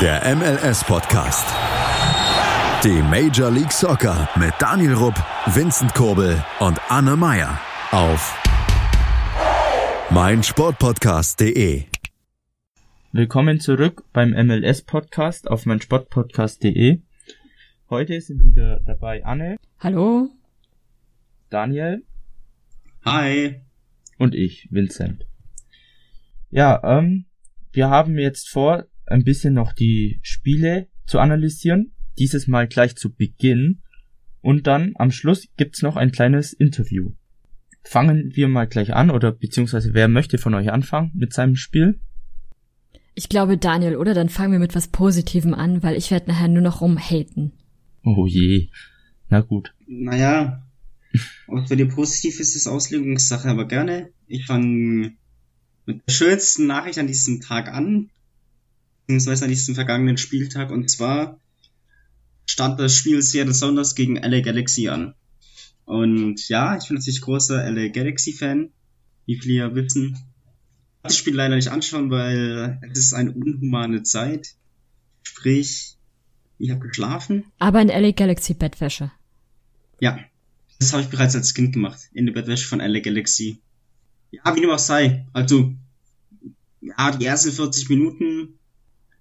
Der MLS-Podcast. Die Major League Soccer mit Daniel Rupp, Vincent Kurbel und Anne Meyer auf meinsportpodcast.de. Willkommen zurück beim MLS-Podcast auf meinsportpodcast.de. Heute sind wieder dabei Anne. Hallo. Daniel. Hi. Und ich, Vincent. Ja, ähm, wir haben jetzt vor, ein bisschen noch die Spiele zu analysieren. Dieses Mal gleich zu Beginn. Und dann am Schluss gibt's noch ein kleines Interview. Fangen wir mal gleich an, oder beziehungsweise wer möchte von euch anfangen mit seinem Spiel? Ich glaube Daniel, oder? Dann fangen wir mit was Positivem an, weil ich werde nachher nur noch rumhaten. Oh je. Na gut. Naja, ob für die positiv ist, ist Auslegungssache, aber gerne. Ich fange mit der schönsten Nachricht an diesem Tag an, beziehungsweise an diesem vergangenen Spieltag, und zwar stand das Spiel Seattle Sounders gegen LA Galaxy an. Und ja, ich bin natürlich großer LA Galaxy-Fan, wie viele ja wissen. Das Spiel leider nicht anschauen, weil es ist eine unhumane Zeit. Sprich, ich habe geschlafen. Aber in LA Galaxy Bettwäsche. Ja, das habe ich bereits als Kind gemacht, in der Bettwäsche von LA Galaxy. Ja, wie dem auch sei. Also, ja, die ersten 40 Minuten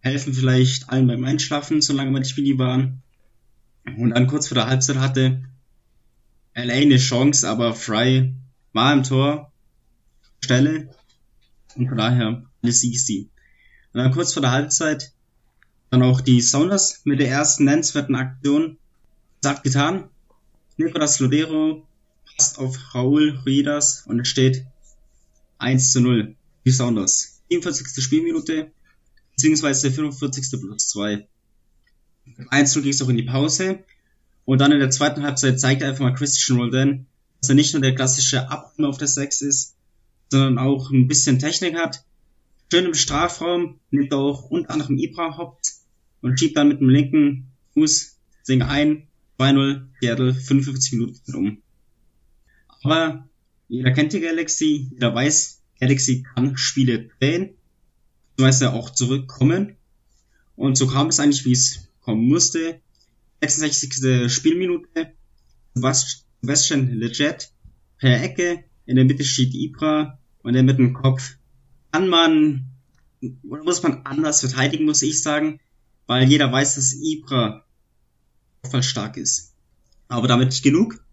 helfen vielleicht allen beim Einschlafen, solange wir die Spiele waren. Und dann kurz vor der Halbzeit hatte LA eine Chance, aber Fry war im Tor, Stelle. Und von daher alles easy. Und dann kurz vor der Halbzeit dann auch die Sounders mit der ersten nennenswerten Aktion. Sagt getan. Nicolas Lodero passt auf Raul Ruidas und es steht 1 zu 0. Die Sounders. 44. Spielminute, beziehungsweise 45. plus 2. 1 0 ging es auch in die Pause. Und dann in der zweiten Halbzeit zeigt einfach mal Christian Roldan, dass er nicht nur der klassische Abräumer auf der 6 ist, sondern auch ein bisschen Technik hat. Schön im Strafraum, nimmt auch unter anderem Ibra Haupt und schiebt dann mit dem linken Fuß das Ding ein. 2-0, Seattle, 55 Minuten um. Aber jeder kennt die Galaxy, jeder weiß, Galaxy kann Spiele drehen, beziehungsweise auch zurückkommen. Und so kam es eigentlich, wie es kommen musste. 66. Spielminute, Sebastian Leggett per Ecke, in der Mitte steht Ibra und er mit dem Kopf kann man, oder muss man anders verteidigen, muss ich sagen, weil jeder weiß, dass Ibra stark ist. Aber damit nicht genug.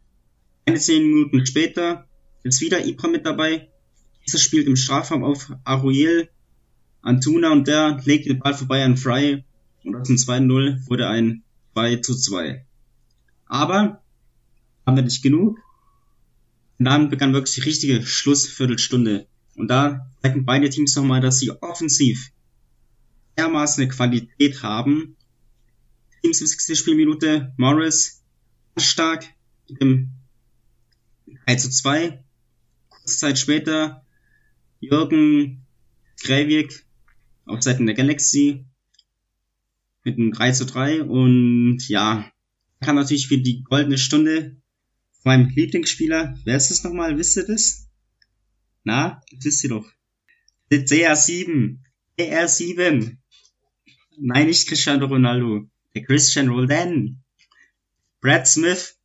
Eine zehn Minuten später ist wieder Ibra mit dabei. Dieser spielt im Strafraum auf Aruel Antuna und der legt den Ball vorbei an Fry und aus dem 2-0 wurde ein 2 zu 2. Aber haben wir nicht genug. Und dann begann wirklich die richtige Schlussviertelstunde. Und da zeigen beide Teams nochmal, dass sie offensiv dermaßen eine Qualität haben. 77. Spielminute, Morris stark im 1 zu 2. Kurze Zeit später Jürgen Greivik auf Seiten der Galaxy mit einem 3 zu 3 und ja, kann natürlich für die goldene Stunde von meinem Lieblingsspieler, wer ist das nochmal, wisst ihr das? Na, das wisst ihr doch. CR7, CR7. Nein, nicht Cristiano Ronaldo. Der Christian Roldan. Brad Smith.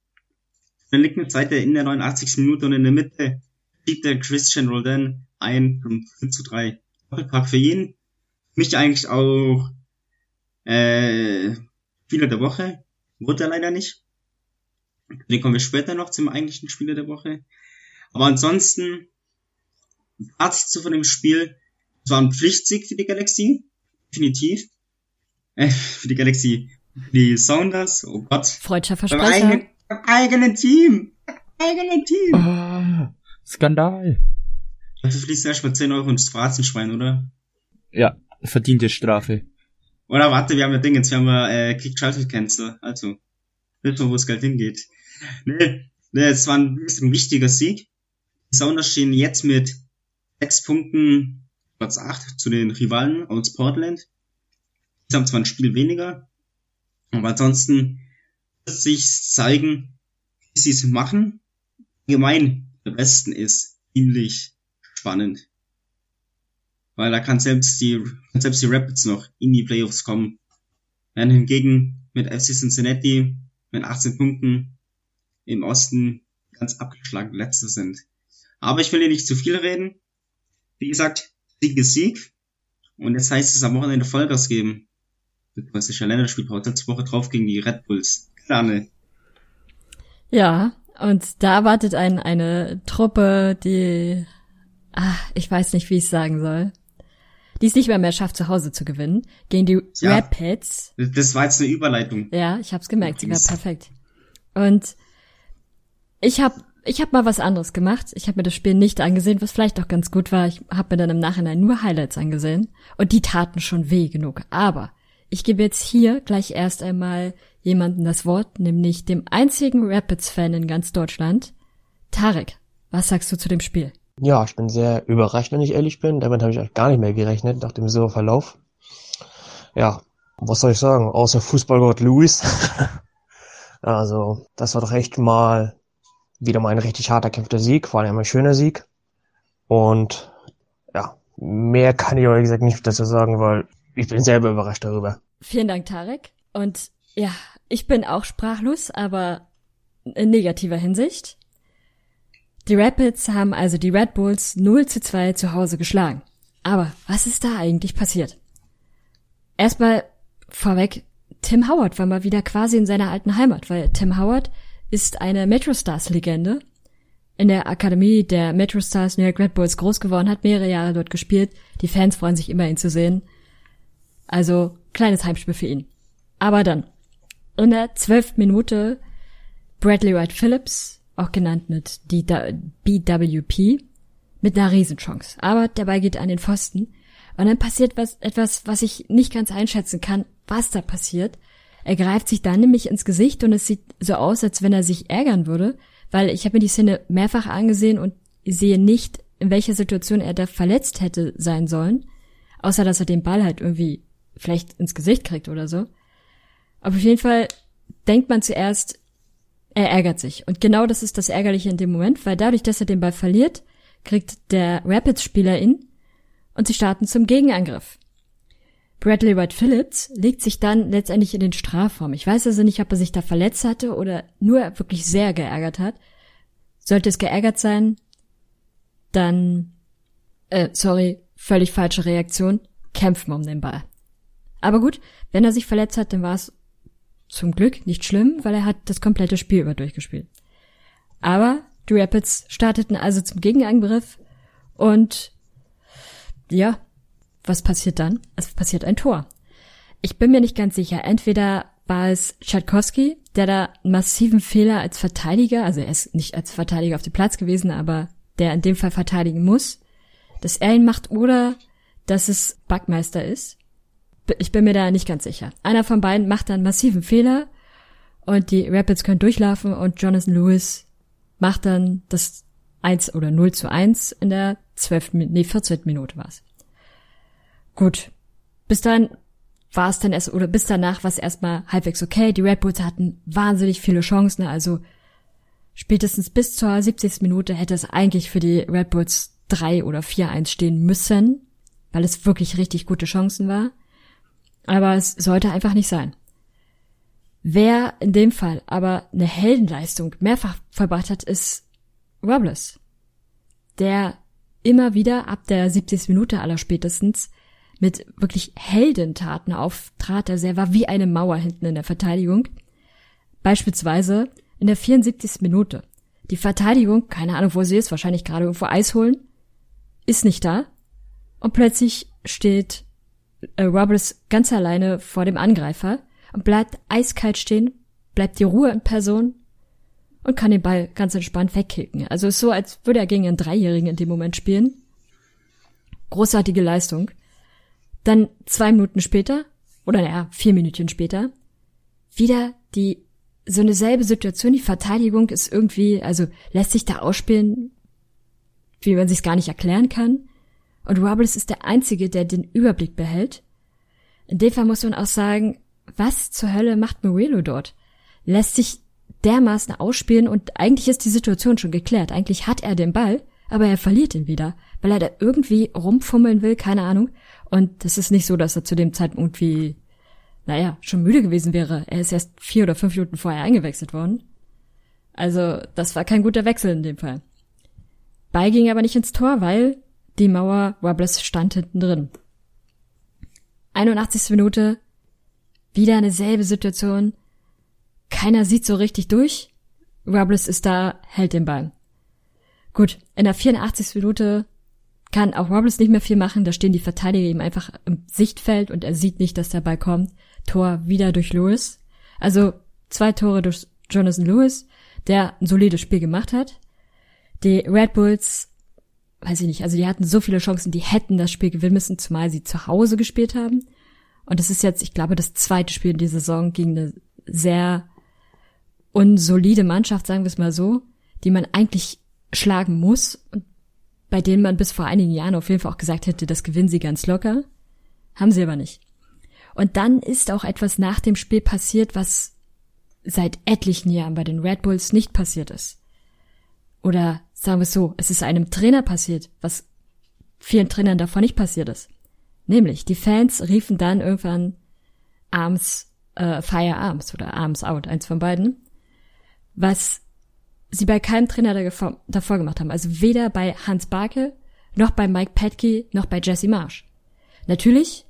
Dann liegt eine Seite in der 89. Minute und in der Mitte schiebt der Christian Roldan ein 5 zu 3. Doppelpack für ihn. Mich eigentlich auch äh, Spieler der Woche. Wurde er leider nicht. Den kommen wir später noch zum eigentlichen Spieler der Woche. Aber ansonsten, Fazit zu von dem Spiel. Es war ein Pflichtsieg für die Galaxie. Definitiv. Äh, für die Galaxie. Für die Sounders. Oh Gott. Freudscher Beim Versprecher. eigenen, beim eigenen Team. Beim eigenen Team. Ah, Skandal. Dafür fließt erstmal 10 Euro ins Phrasenschwein, oder? Ja, verdiente Strafe. Oder warte, wir haben ja Dingens, wir haben ja äh, Click Childhood Cancer. Also, wissen wir, wo das Geld hingeht. Nee, nee, es war ein ein wichtiger Sieg. Die Sounders stehen jetzt mit 6 Punkten Platz 8 zu den Rivalen aus Portland. Sie haben zwar ein Spiel weniger, aber ansonsten wird sich zeigen, wie sie es machen. Allgemein, der Westen ist ziemlich spannend. Weil da kann selbst die, kann selbst die Rapids noch in die Playoffs kommen. während hingegen mit FC Cincinnati mit 18 Punkten im Osten ganz abgeschlagen Letzte sind. Aber ich will hier nicht zu viel reden. Wie gesagt, Sieg ist Sieg. Und jetzt heißt es am Wochenende Vollgas geben. Das ist ja letzte Woche drauf gegen die Red Bulls. Gerne. Ja, und da erwartet einen eine Truppe, die, ah, ich weiß nicht, wie ich sagen soll, die es nicht mehr mehr schafft, zu Hause zu gewinnen, gegen die ja, Rapids. Das war jetzt eine Überleitung. Ja, ich hab's gemerkt, sie war perfekt. Und ich hab, ich hab mal was anderes gemacht. Ich habe mir das Spiel nicht angesehen, was vielleicht auch ganz gut war. Ich habe mir dann im Nachhinein nur Highlights angesehen und die taten schon weh genug. Aber ich gebe jetzt hier gleich erst einmal jemanden das Wort, nämlich dem einzigen Rapids-Fan in ganz Deutschland. Tarek, was sagst du zu dem Spiel? Ja, ich bin sehr überrascht, wenn ich ehrlich bin. Damit habe ich auch gar nicht mehr gerechnet nach dem so Verlauf. Ja, was soll ich sagen? Außer Fußballgott Louis. also, das war doch echt mal wieder mal ein richtig harter kämpfter Sieg, vor allem ein schöner Sieg. Und ja, mehr kann ich ehrlich gesagt nicht dazu sagen, weil ich bin selber überrascht darüber. Vielen Dank, Tarek. Und ja, ich bin auch sprachlos, aber in negativer Hinsicht. Die Rapids haben also die Red Bulls 0 zu 2 zu Hause geschlagen. Aber was ist da eigentlich passiert? Erstmal vorweg, Tim Howard war mal wieder quasi in seiner alten Heimat, weil Tim Howard ist eine Metro Stars Legende. In der Akademie der Metro Stars New York Red Bulls groß geworden, hat mehrere Jahre dort gespielt. Die Fans freuen sich immer, ihn zu sehen. Also, kleines Heimspiel für ihn. Aber dann, in der zwölften Minute, Bradley Wright Phillips auch genannt mit BWP, mit einer Riesenchance. Aber Ball geht an den Pfosten. Und dann passiert was, etwas, was ich nicht ganz einschätzen kann, was da passiert. Er greift sich dann nämlich ins Gesicht und es sieht so aus, als wenn er sich ärgern würde, weil ich habe mir die Szene mehrfach angesehen und sehe nicht, in welcher Situation er da verletzt hätte sein sollen, außer dass er den Ball halt irgendwie vielleicht ins Gesicht kriegt oder so. Aber auf jeden Fall denkt man zuerst, er ärgert sich. Und genau das ist das Ärgerliche in dem Moment, weil dadurch, dass er den Ball verliert, kriegt der Rapids-Spieler ihn und sie starten zum Gegenangriff. Bradley White Phillips legt sich dann letztendlich in den Strafraum. Ich weiß also nicht, ob er sich da verletzt hatte oder nur wirklich sehr geärgert hat. Sollte es geärgert sein, dann, äh, sorry, völlig falsche Reaktion, kämpfen um den Ball. Aber gut, wenn er sich verletzt hat, dann war es zum Glück nicht schlimm, weil er hat das komplette Spiel über durchgespielt. Aber die Rapids starteten also zum Gegenangriff und ja, was passiert dann? Es passiert ein Tor. Ich bin mir nicht ganz sicher. Entweder war es Tchaikovsky, der da einen massiven Fehler als Verteidiger, also er ist nicht als Verteidiger auf dem Platz gewesen, aber der in dem Fall verteidigen muss, dass er ihn macht oder dass es Backmeister ist ich bin mir da nicht ganz sicher. Einer von beiden macht einen massiven Fehler und die Rapids können durchlaufen und Jonathan Lewis macht dann das 1 oder 0 zu 1 in der 12. nee, 14. Minute war's. Gut. Bis dann war es dann erst, oder bis danach war es erstmal halbwegs okay. Die Red Bulls hatten wahnsinnig viele Chancen, also spätestens bis zur 70. Minute hätte es eigentlich für die Red Bulls 3 oder 4-1 stehen müssen, weil es wirklich richtig gute Chancen war. Aber es sollte einfach nicht sein. Wer in dem Fall aber eine Heldenleistung mehrfach verbracht hat, ist Robles. Der immer wieder ab der 70. Minute aller spätestens mit wirklich Heldentaten auftrat. Also er war wie eine Mauer hinten in der Verteidigung. Beispielsweise in der 74. Minute. Die Verteidigung, keine Ahnung, wo sie ist, wahrscheinlich gerade irgendwo Eis holen, ist nicht da. Und plötzlich steht Robles ganz alleine vor dem Angreifer und bleibt eiskalt stehen, bleibt die Ruhe in Person und kann den Ball ganz entspannt wegkicken. Also ist so, als würde er gegen einen Dreijährigen in dem Moment spielen. Großartige Leistung. Dann zwei Minuten später, oder naja, vier Minuten später, wieder die, so eine selbe Situation. Die Verteidigung ist irgendwie, also lässt sich da ausspielen, wie man sich's gar nicht erklären kann. Und Robles ist der Einzige, der den Überblick behält. In dem Fall muss man auch sagen, was zur Hölle macht Morello dort? Lässt sich dermaßen ausspielen und eigentlich ist die Situation schon geklärt. Eigentlich hat er den Ball, aber er verliert ihn wieder, weil er da irgendwie rumfummeln will, keine Ahnung. Und das ist nicht so, dass er zu dem Zeitpunkt wie, naja, schon müde gewesen wäre. Er ist erst vier oder fünf Minuten vorher eingewechselt worden. Also, das war kein guter Wechsel in dem Fall. Ball ging aber nicht ins Tor, weil die Mauer Robles stand hinten drin. 81. Minute, wieder eine selbe Situation. Keiner sieht so richtig durch. Robles ist da, hält den Ball. Gut, in der 84. Minute kann auch Robles nicht mehr viel machen, da stehen die Verteidiger ihm einfach im Sichtfeld und er sieht nicht, dass der Ball kommt. Tor wieder durch Lewis. Also zwei Tore durch Jonathan Lewis, der ein solides Spiel gemacht hat. Die Red Bulls, weiß ich nicht, also die hatten so viele Chancen, die hätten das Spiel gewinnen müssen, zumal sie zu Hause gespielt haben. Und es ist jetzt, ich glaube, das zweite Spiel in dieser Saison gegen eine sehr unsolide Mannschaft, sagen wir es mal so, die man eigentlich schlagen muss und bei denen man bis vor einigen Jahren auf jeden Fall auch gesagt hätte, das gewinnen sie ganz locker. Haben sie aber nicht. Und dann ist auch etwas nach dem Spiel passiert, was seit etlichen Jahren bei den Red Bulls nicht passiert ist. Oder sagen wir es so, es ist einem Trainer passiert, was vielen Trainern davor nicht passiert ist. Nämlich, die Fans riefen dann irgendwann Arms, äh, Fire Arms oder Arms Out, eins von beiden, was sie bei keinem Trainer davor gemacht haben. Also weder bei Hans Barke, noch bei Mike Petke, noch bei Jesse Marsh. Natürlich,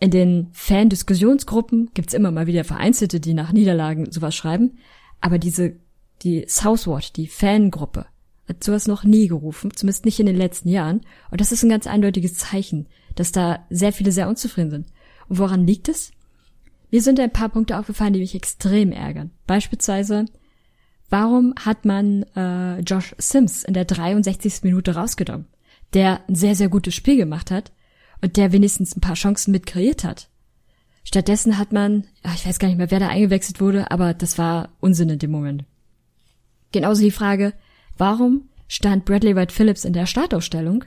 in den Fan-Diskussionsgruppen gibt's immer mal wieder Vereinzelte, die nach Niederlagen sowas schreiben, aber diese, die Southward, die Fangruppe, hat sowas noch nie gerufen, zumindest nicht in den letzten Jahren. Und das ist ein ganz eindeutiges Zeichen, dass da sehr viele sehr unzufrieden sind. Und woran liegt es? Mir sind ein paar Punkte aufgefallen, die mich extrem ärgern. Beispielsweise, Warum hat man äh, Josh Sims in der 63. Minute rausgenommen, der ein sehr, sehr gutes Spiel gemacht hat und der wenigstens ein paar Chancen mit kreiert hat? Stattdessen hat man, ach, ich weiß gar nicht mehr, wer da eingewechselt wurde, aber das war Unsinn in dem Moment. Genauso die Frage, warum stand Bradley White Phillips in der Startausstellung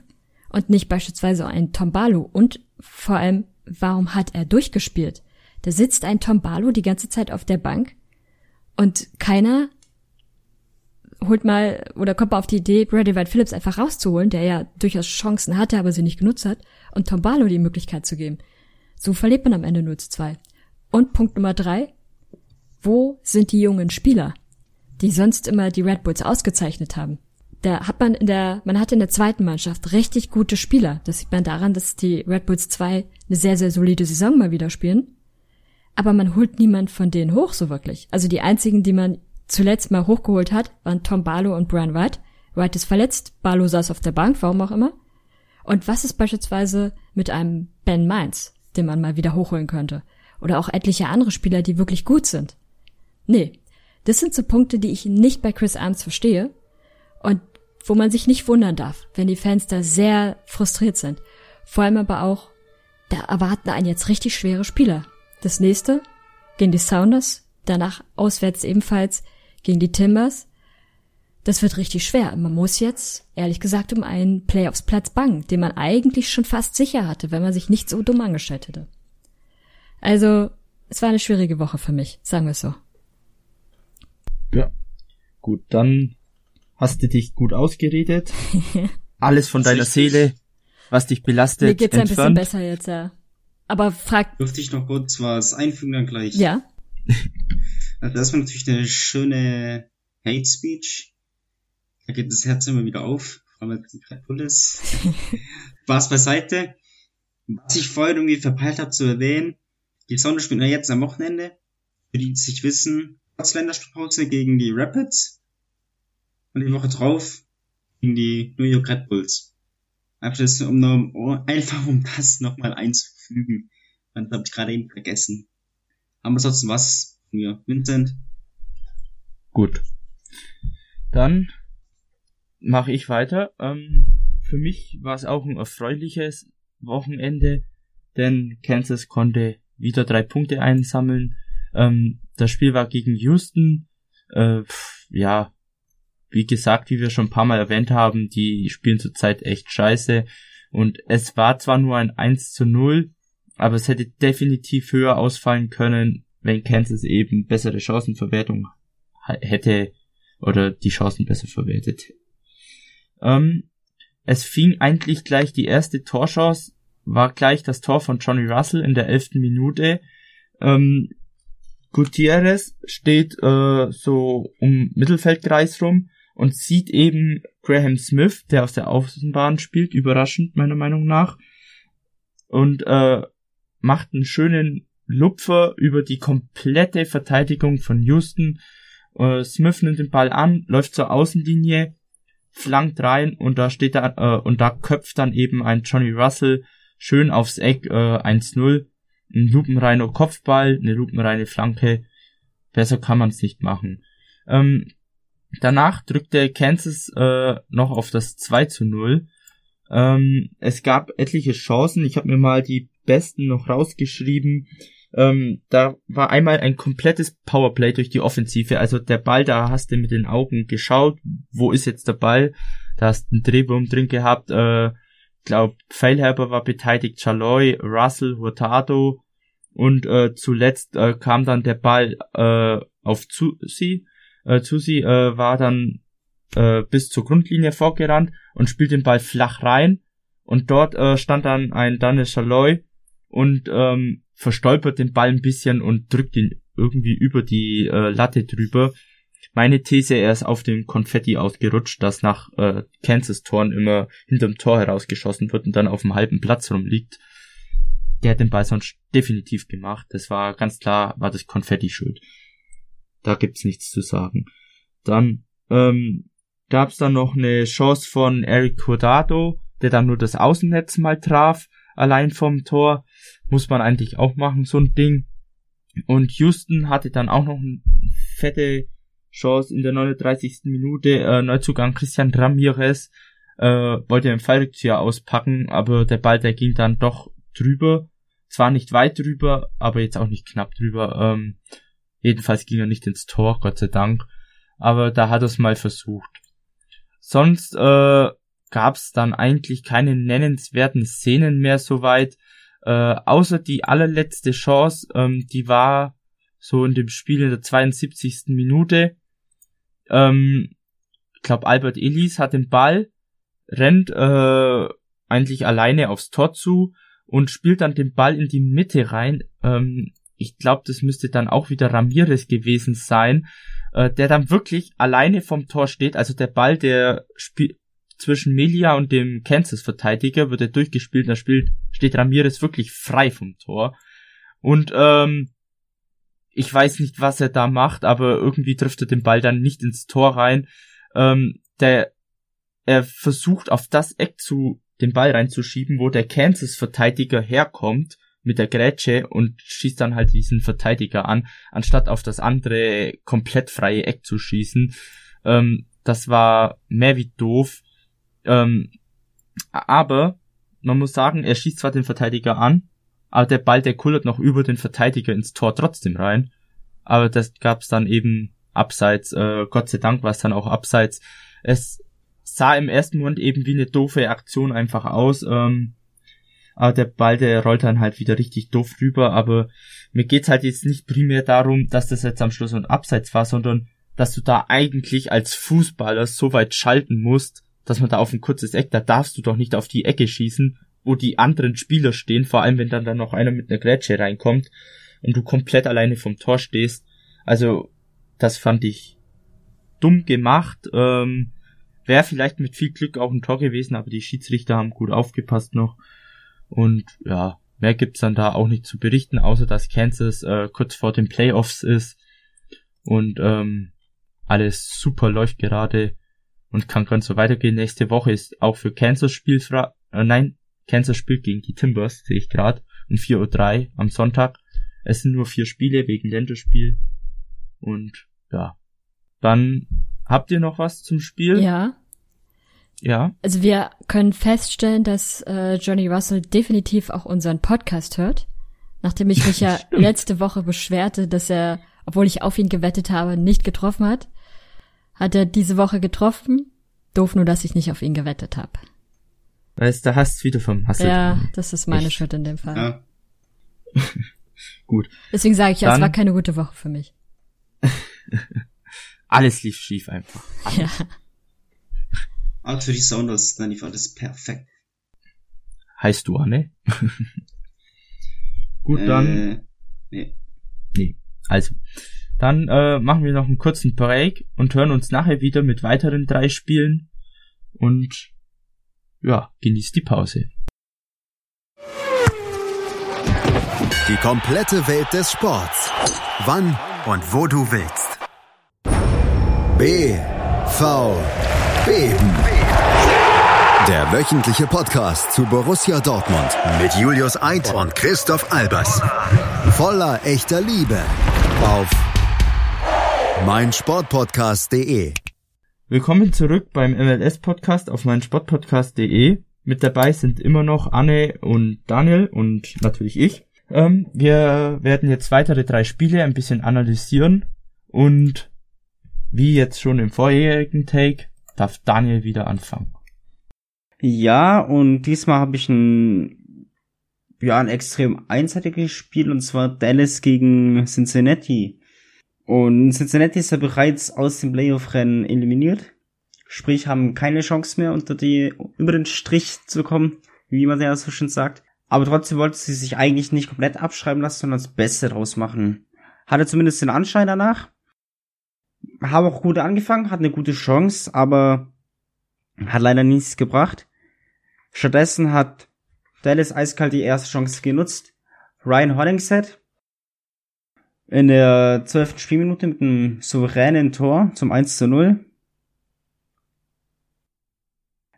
und nicht beispielsweise ein Tom Barlow? Und vor allem, warum hat er durchgespielt? Da sitzt ein Tom Barlow die ganze Zeit auf der Bank und keiner holt mal oder kommt mal auf die Idee, Brady White Phillips einfach rauszuholen, der ja durchaus Chancen hatte, aber sie nicht genutzt hat, und Tom Barlow die Möglichkeit zu geben. So verliert man am Ende 0 zu 2. Und Punkt Nummer drei. Wo sind die jungen Spieler, die sonst immer die Red Bulls ausgezeichnet haben? Da hat man in der, man hat in der zweiten Mannschaft richtig gute Spieler. Das sieht man daran, dass die Red Bulls 2 eine sehr, sehr solide Saison mal wieder spielen. Aber man holt niemand von denen hoch so wirklich. Also die einzigen, die man zuletzt mal hochgeholt hat, waren Tom Barlow und Brian White. White ist verletzt, Barlow saß auf der Bank, warum auch immer. Und was ist beispielsweise mit einem Ben Mainz, den man mal wieder hochholen könnte? Oder auch etliche andere Spieler, die wirklich gut sind? Nee, das sind so Punkte, die ich nicht bei Chris Arms verstehe und wo man sich nicht wundern darf, wenn die Fans da sehr frustriert sind. Vor allem aber auch, da erwarten einen jetzt richtig schwere Spieler. Das nächste gegen die Sounders, danach auswärts ebenfalls gegen die Timbers. Das wird richtig schwer. Man muss jetzt, ehrlich gesagt, um einen Playoffs-Platz bangen, den man eigentlich schon fast sicher hatte, wenn man sich nicht so dumm angestellt hätte. Also, es war eine schwierige Woche für mich, sagen wir es so. Ja. Gut, dann hast du dich gut ausgeredet. Alles von deiner Seele, was dich belastet, Mir geht's entfernt. ein bisschen besser jetzt, ja. Aber frag... Dürfte ich noch kurz was einfügen dann gleich? Ja. Also das war natürlich eine schöne Hate Speech. Da geht das Herz immer wieder auf, vor allem die Red Bull ist. Spaß beiseite. Was ich vorhin irgendwie verpeilt habe zu erwähnen, die Sonne spielt ja jetzt am Wochenende. Für die, die sich wissen, trotz Länderspielpause gegen die Rapids. Und die Woche drauf gegen die New York Red Bulls. Einfach, das, um noch, einfach um das nochmal einzufügen. Das habe ich gerade eben vergessen. Aber sonst was mir, Vincent. Gut. Dann mache ich weiter. Ähm, für mich war es auch ein erfreuliches Wochenende, denn Kansas konnte wieder drei Punkte einsammeln. Ähm, das Spiel war gegen Houston. Äh, ja, wie gesagt, wie wir schon ein paar Mal erwähnt haben, die spielen zurzeit echt scheiße. Und es war zwar nur ein 1 zu 0, aber es hätte definitiv höher ausfallen können wenn Kansas eben bessere Chancenverwertung hätte oder die Chancen besser verwertet. Ähm, es fing eigentlich gleich die erste Torchance, war gleich das Tor von Johnny Russell in der elften Minute. Ähm, Gutierrez steht äh, so um Mittelfeldkreis rum und sieht eben Graham Smith, der aus der Außenbahn spielt, überraschend meiner Meinung nach, und äh, macht einen schönen Lupfer über die komplette Verteidigung von Houston. Äh, Smith nimmt den Ball an, läuft zur Außenlinie, flankt rein und da steht da äh, und da köpft dann eben ein Johnny Russell schön aufs Eck äh, 1-0. Ein lupenreiner Kopfball, eine lupenreine Flanke. Besser kann man es nicht machen. Ähm, danach drückte Kansas äh, noch auf das 2 zu 0. Ähm, es gab etliche Chancen. Ich habe mir mal die besten noch rausgeschrieben. Ähm, da war einmal ein komplettes Powerplay durch die Offensive. Also der Ball, da hast du mit den Augen geschaut, wo ist jetzt der Ball? Da hast du einen Drehwurm drin gehabt. Äh, glaube, Feilherber war beteiligt, Chaloy, Russell, Hurtado und äh, zuletzt äh, kam dann der Ball äh, auf Zusi. Äh, Zusi äh, war dann äh, bis zur Grundlinie vorgerannt und spielt den Ball flach rein und dort äh, stand dann ein Daniel Chaloy und ähm, verstolpert den Ball ein bisschen und drückt ihn irgendwie über die äh, Latte drüber. Meine These, er ist auf dem Konfetti ausgerutscht, das nach äh, Kansas-Toren immer hinterm Tor herausgeschossen wird und dann auf dem halben Platz rumliegt. Der hat den Ball sonst definitiv gemacht. Das war ganz klar, war das Konfetti schuld. Da gibt's nichts zu sagen. Dann ähm, gab's dann noch eine Chance von Eric Cordado, der dann nur das Außennetz mal traf, allein vom Tor. Muss man eigentlich auch machen, so ein Ding. Und Houston hatte dann auch noch eine fette Chance in der 39. Minute. Äh, Neuzugang Christian Ramirez äh, wollte den Fallrückzieher auspacken, aber der Ball, der ging dann doch drüber. Zwar nicht weit drüber, aber jetzt auch nicht knapp drüber. Ähm, jedenfalls ging er nicht ins Tor, Gott sei Dank. Aber da hat er es mal versucht. Sonst äh, gab es dann eigentlich keine nennenswerten Szenen mehr soweit. Äh, außer die allerletzte Chance, ähm, die war so in dem Spiel in der 72. Minute. Ähm, ich glaube, Albert Ellis hat den Ball, rennt äh, eigentlich alleine aufs Tor zu und spielt dann den Ball in die Mitte rein. Ähm, ich glaube, das müsste dann auch wieder Ramirez gewesen sein, äh, der dann wirklich alleine vom Tor steht. Also der Ball, der spielt zwischen Melia und dem Kansas-Verteidiger, wird er durchgespielt, da spielt, steht Ramirez wirklich frei vom Tor. Und ähm, ich weiß nicht, was er da macht, aber irgendwie trifft er den Ball dann nicht ins Tor rein. Ähm, der, er versucht auf das Eck zu, den Ball reinzuschieben, wo der Kansas-Verteidiger herkommt mit der Grätsche und schießt dann halt diesen Verteidiger an, anstatt auf das andere komplett freie Eck zu schießen. Ähm, das war mehr wie doof. Ähm, aber man muss sagen, er schießt zwar den Verteidiger an, aber der Ball, der kullert noch über den Verteidiger ins Tor trotzdem rein. Aber das gab's dann eben abseits, äh, Gott sei Dank war es dann auch abseits. Es sah im ersten Moment eben wie eine doofe Aktion einfach aus, ähm, aber der Ball, der rollt dann halt wieder richtig doof rüber, aber mir geht's halt jetzt nicht primär darum, dass das jetzt am Schluss ein Abseits war, sondern dass du da eigentlich als Fußballer so weit schalten musst, dass man da auf ein kurzes Eck, da darfst du doch nicht auf die Ecke schießen, wo die anderen Spieler stehen, vor allem wenn dann, dann noch einer mit einer Grätsche reinkommt und du komplett alleine vom Tor stehst. Also, das fand ich dumm gemacht. Ähm, Wäre vielleicht mit viel Glück auch ein Tor gewesen, aber die Schiedsrichter haben gut aufgepasst noch. Und ja, mehr gibt's dann da auch nicht zu berichten, außer dass Kansas äh, kurz vor den Playoffs ist und ähm, alles super läuft gerade und kann ganz so weitergehen. Nächste Woche ist auch für Kansas Spielfrei. Äh, nein, Kansas spielt gegen die Timbers, sehe ich gerade, um 4.03 Uhr am Sonntag. Es sind nur vier Spiele wegen Länderspiel. Und ja. Dann habt ihr noch was zum Spiel? Ja. Ja. Also wir können feststellen, dass äh, Johnny Russell definitiv auch unseren Podcast hört. Nachdem ich mich ja letzte Woche beschwerte, dass er, obwohl ich auf ihn gewettet habe, nicht getroffen hat, hat er diese Woche getroffen. Doof nur, dass ich nicht auf ihn gewettet habe. Weißt du, hast wieder vom Hassel. Ja, das ist meine? Schuld in dem Fall. Ja. Gut. Deswegen sage ich ja, es war keine gute Woche für mich. Alles lief schief einfach. Ja. Aber für die Sounders, dann lief alles perfekt. Heißt du, Anne? Gut, dann. Äh, nee. Also, dann äh, machen wir noch einen kurzen Break und hören uns nachher wieder mit weiteren drei Spielen. Und ja, genießt die Pause. Die komplette Welt des Sports. Wann und wo du willst. BV Beben. Der wöchentliche Podcast zu Borussia Dortmund mit Julius Eid und Christoph Albers. Voller echter Liebe auf meinsportpodcast.de. Willkommen zurück beim MLS Podcast auf meinsportpodcast.de. Mit dabei sind immer noch Anne und Daniel und natürlich ich. Ähm, wir werden jetzt weitere drei Spiele ein bisschen analysieren und wie jetzt schon im vorherigen Take darf Daniel wieder anfangen. Ja, und diesmal habe ich ein, ja, ein extrem einseitiges Spiel, und zwar Dallas gegen Cincinnati. Und Cincinnati ist ja bereits aus dem Playoff-Rennen eliminiert. Sprich, haben keine Chance mehr, unter die, über den Strich zu kommen, wie man ja so schön sagt. Aber trotzdem wollte sie sich eigentlich nicht komplett abschreiben lassen, sondern das Beste draus machen. Hatte zumindest den Anschein danach. Haben auch gut angefangen, hat eine gute Chance, aber hat leider nichts gebracht. Stattdessen hat Dallas eiskalt die erste Chance genutzt. Ryan Hollingshead in der zwölften Spielminute mit einem souveränen Tor zum 1 zu 0.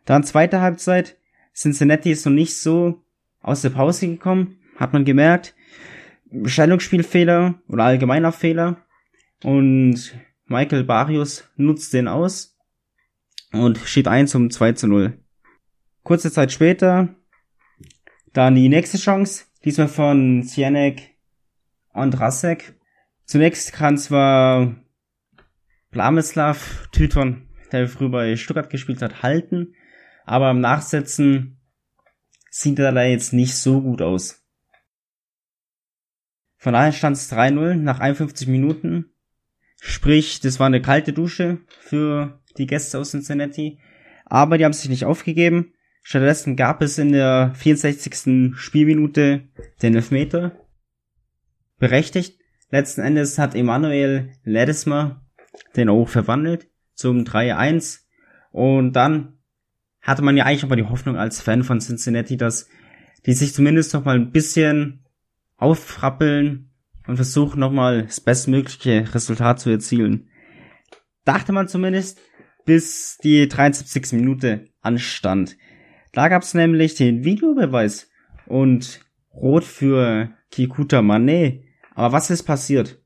Dann zweite Halbzeit. Cincinnati ist noch nicht so aus der Pause gekommen, hat man gemerkt. Stellungsspielfehler oder allgemeiner Fehler. Und Michael Barrios nutzt den aus und schiebt ein zum 2 zu 0. Kurze Zeit später dann die nächste Chance, diesmal von Sienek Andrasek. Zunächst kann zwar Blamislav Tyton, der früher bei Stuttgart gespielt hat, halten, aber im Nachsetzen sieht er da jetzt nicht so gut aus. Von daher stand es 3-0 nach 51 Minuten. Sprich, das war eine kalte Dusche für die Gäste aus Cincinnati. Aber die haben sich nicht aufgegeben. Stattdessen gab es in der 64. Spielminute den Elfmeter. Berechtigt. Letzten Endes hat Emanuel Ledesma den auch verwandelt zum 3-1. Und dann hatte man ja eigentlich aber die Hoffnung als Fan von Cincinnati, dass die sich zumindest noch mal ein bisschen auffrappeln und versuchen nochmal das bestmögliche Resultat zu erzielen. Dachte man zumindest, bis die 73. Minute anstand. Da gab's nämlich den Videobeweis und Rot für Kikuta Mane. Aber was ist passiert?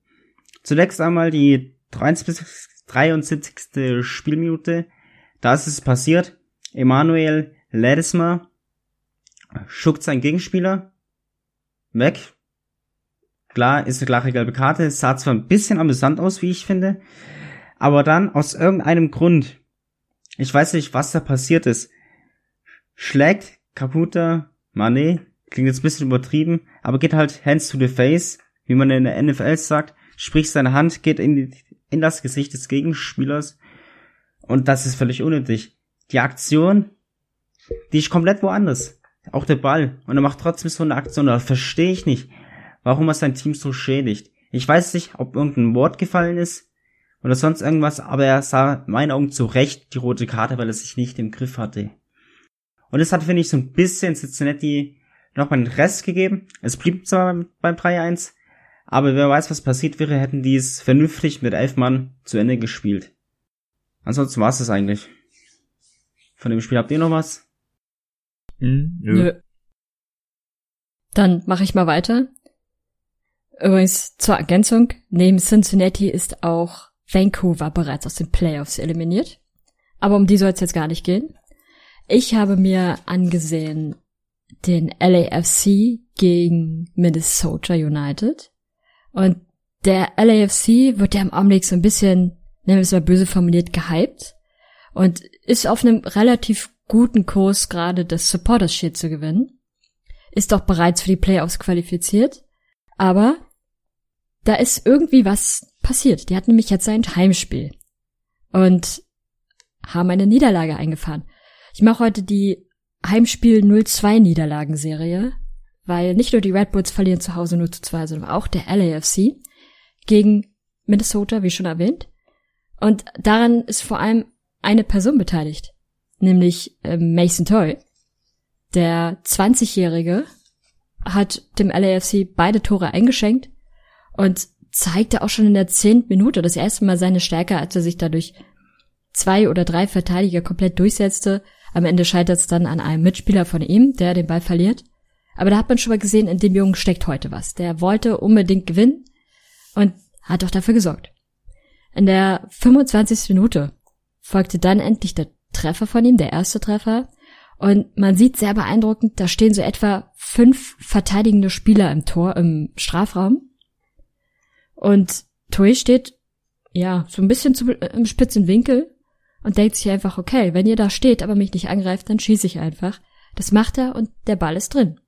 Zunächst einmal die 73. Spielminute. Da ist es passiert. Emanuel Ledesma schuckt seinen Gegenspieler weg. Klar, ist eine klare gelbe Karte. Sah zwar ein bisschen amüsant aus, wie ich finde. Aber dann aus irgendeinem Grund, ich weiß nicht, was da passiert ist, schlägt Kaputa Mane, klingt jetzt ein bisschen übertrieben, aber geht halt hands to the face, wie man in der NFL sagt, sprich seine Hand geht in, die, in das Gesicht des Gegenspielers und das ist völlig unnötig. Die Aktion, die ist komplett woanders. Auch der Ball. Und er macht trotzdem so eine Aktion. Da verstehe ich nicht, warum er sein Team so schädigt. Ich weiß nicht, ob irgendein Wort gefallen ist oder sonst irgendwas, aber er sah in meinen Augen zu Recht die rote Karte, weil er sich nicht im Griff hatte. Und es hat, finde ich, so ein bisschen Cincinnati nochmal den Rest gegeben. Es blieb zwar beim 3-1, aber wer weiß, was passiert wäre, hätten die es vernünftig mit elf Mann zu Ende gespielt. Ansonsten war es das eigentlich. Von dem Spiel habt ihr noch was? Hm, nö. Nö. Dann mache ich mal weiter. Übrigens zur Ergänzung, neben Cincinnati ist auch Vancouver bereits aus den Playoffs eliminiert. Aber um die soll es jetzt gar nicht gehen. Ich habe mir angesehen den LAFC gegen Minnesota United. Und der LAFC wird ja im Augenblick so ein bisschen, nennen wir es mal böse formuliert, gehypt. Und ist auf einem relativ guten Kurs, gerade das Supporters Shield zu gewinnen. Ist doch bereits für die Playoffs qualifiziert. Aber da ist irgendwie was passiert. Die hatten nämlich jetzt ein Heimspiel und haben eine Niederlage eingefahren. Ich mache heute die Heimspiel 0-2 Niederlagenserie, weil nicht nur die Red Bulls verlieren zu Hause 0 2, sondern auch der LAFC gegen Minnesota, wie schon erwähnt. Und daran ist vor allem eine Person beteiligt, nämlich äh, Mason Toy. Der 20-Jährige hat dem LAFC beide Tore eingeschenkt und zeigte auch schon in der zehnten Minute das erste Mal seine Stärke, als er sich dadurch zwei oder drei Verteidiger komplett durchsetzte. Am Ende scheitert es dann an einem Mitspieler von ihm, der den Ball verliert. Aber da hat man schon mal gesehen, in dem Jungen steckt heute was. Der wollte unbedingt gewinnen und hat auch dafür gesorgt. In der 25. Minute folgte dann endlich der Treffer von ihm, der erste Treffer. Und man sieht sehr beeindruckend, da stehen so etwa fünf verteidigende Spieler im Tor, im Strafraum. Und Toei steht, ja, so ein bisschen zu, im spitzen Winkel und denkt sich einfach, okay, wenn ihr da steht, aber mich nicht angreift, dann schieße ich einfach. Das macht er und der Ball ist drin.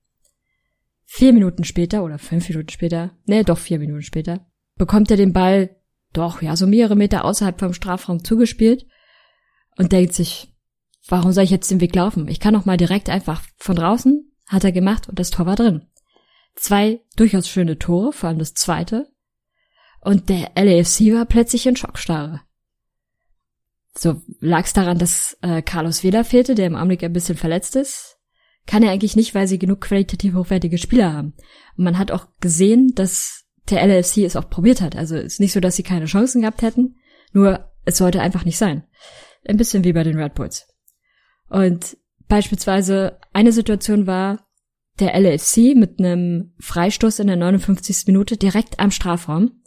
Vier Minuten später oder fünf Minuten später, nee, doch vier Minuten später, bekommt er den Ball doch, ja, so mehrere Meter außerhalb vom Strafraum zugespielt und denkt sich, warum soll ich jetzt den Weg laufen? Ich kann doch mal direkt einfach von draußen, hat er gemacht und das Tor war drin. Zwei durchaus schöne Tore, vor allem das zweite. Und der LAFC war plötzlich in Schockstarre. So lag es daran, dass äh, Carlos Vela fehlte, der im Augenblick ein bisschen verletzt ist. Kann er eigentlich nicht, weil sie genug qualitativ hochwertige Spieler haben. Und man hat auch gesehen, dass der LAFC es auch probiert hat. Also ist nicht so, dass sie keine Chancen gehabt hätten, nur es sollte einfach nicht sein. Ein bisschen wie bei den Red Bulls. Und beispielsweise eine Situation war der LAFC mit einem Freistoß in der 59. Minute direkt am Strafraum.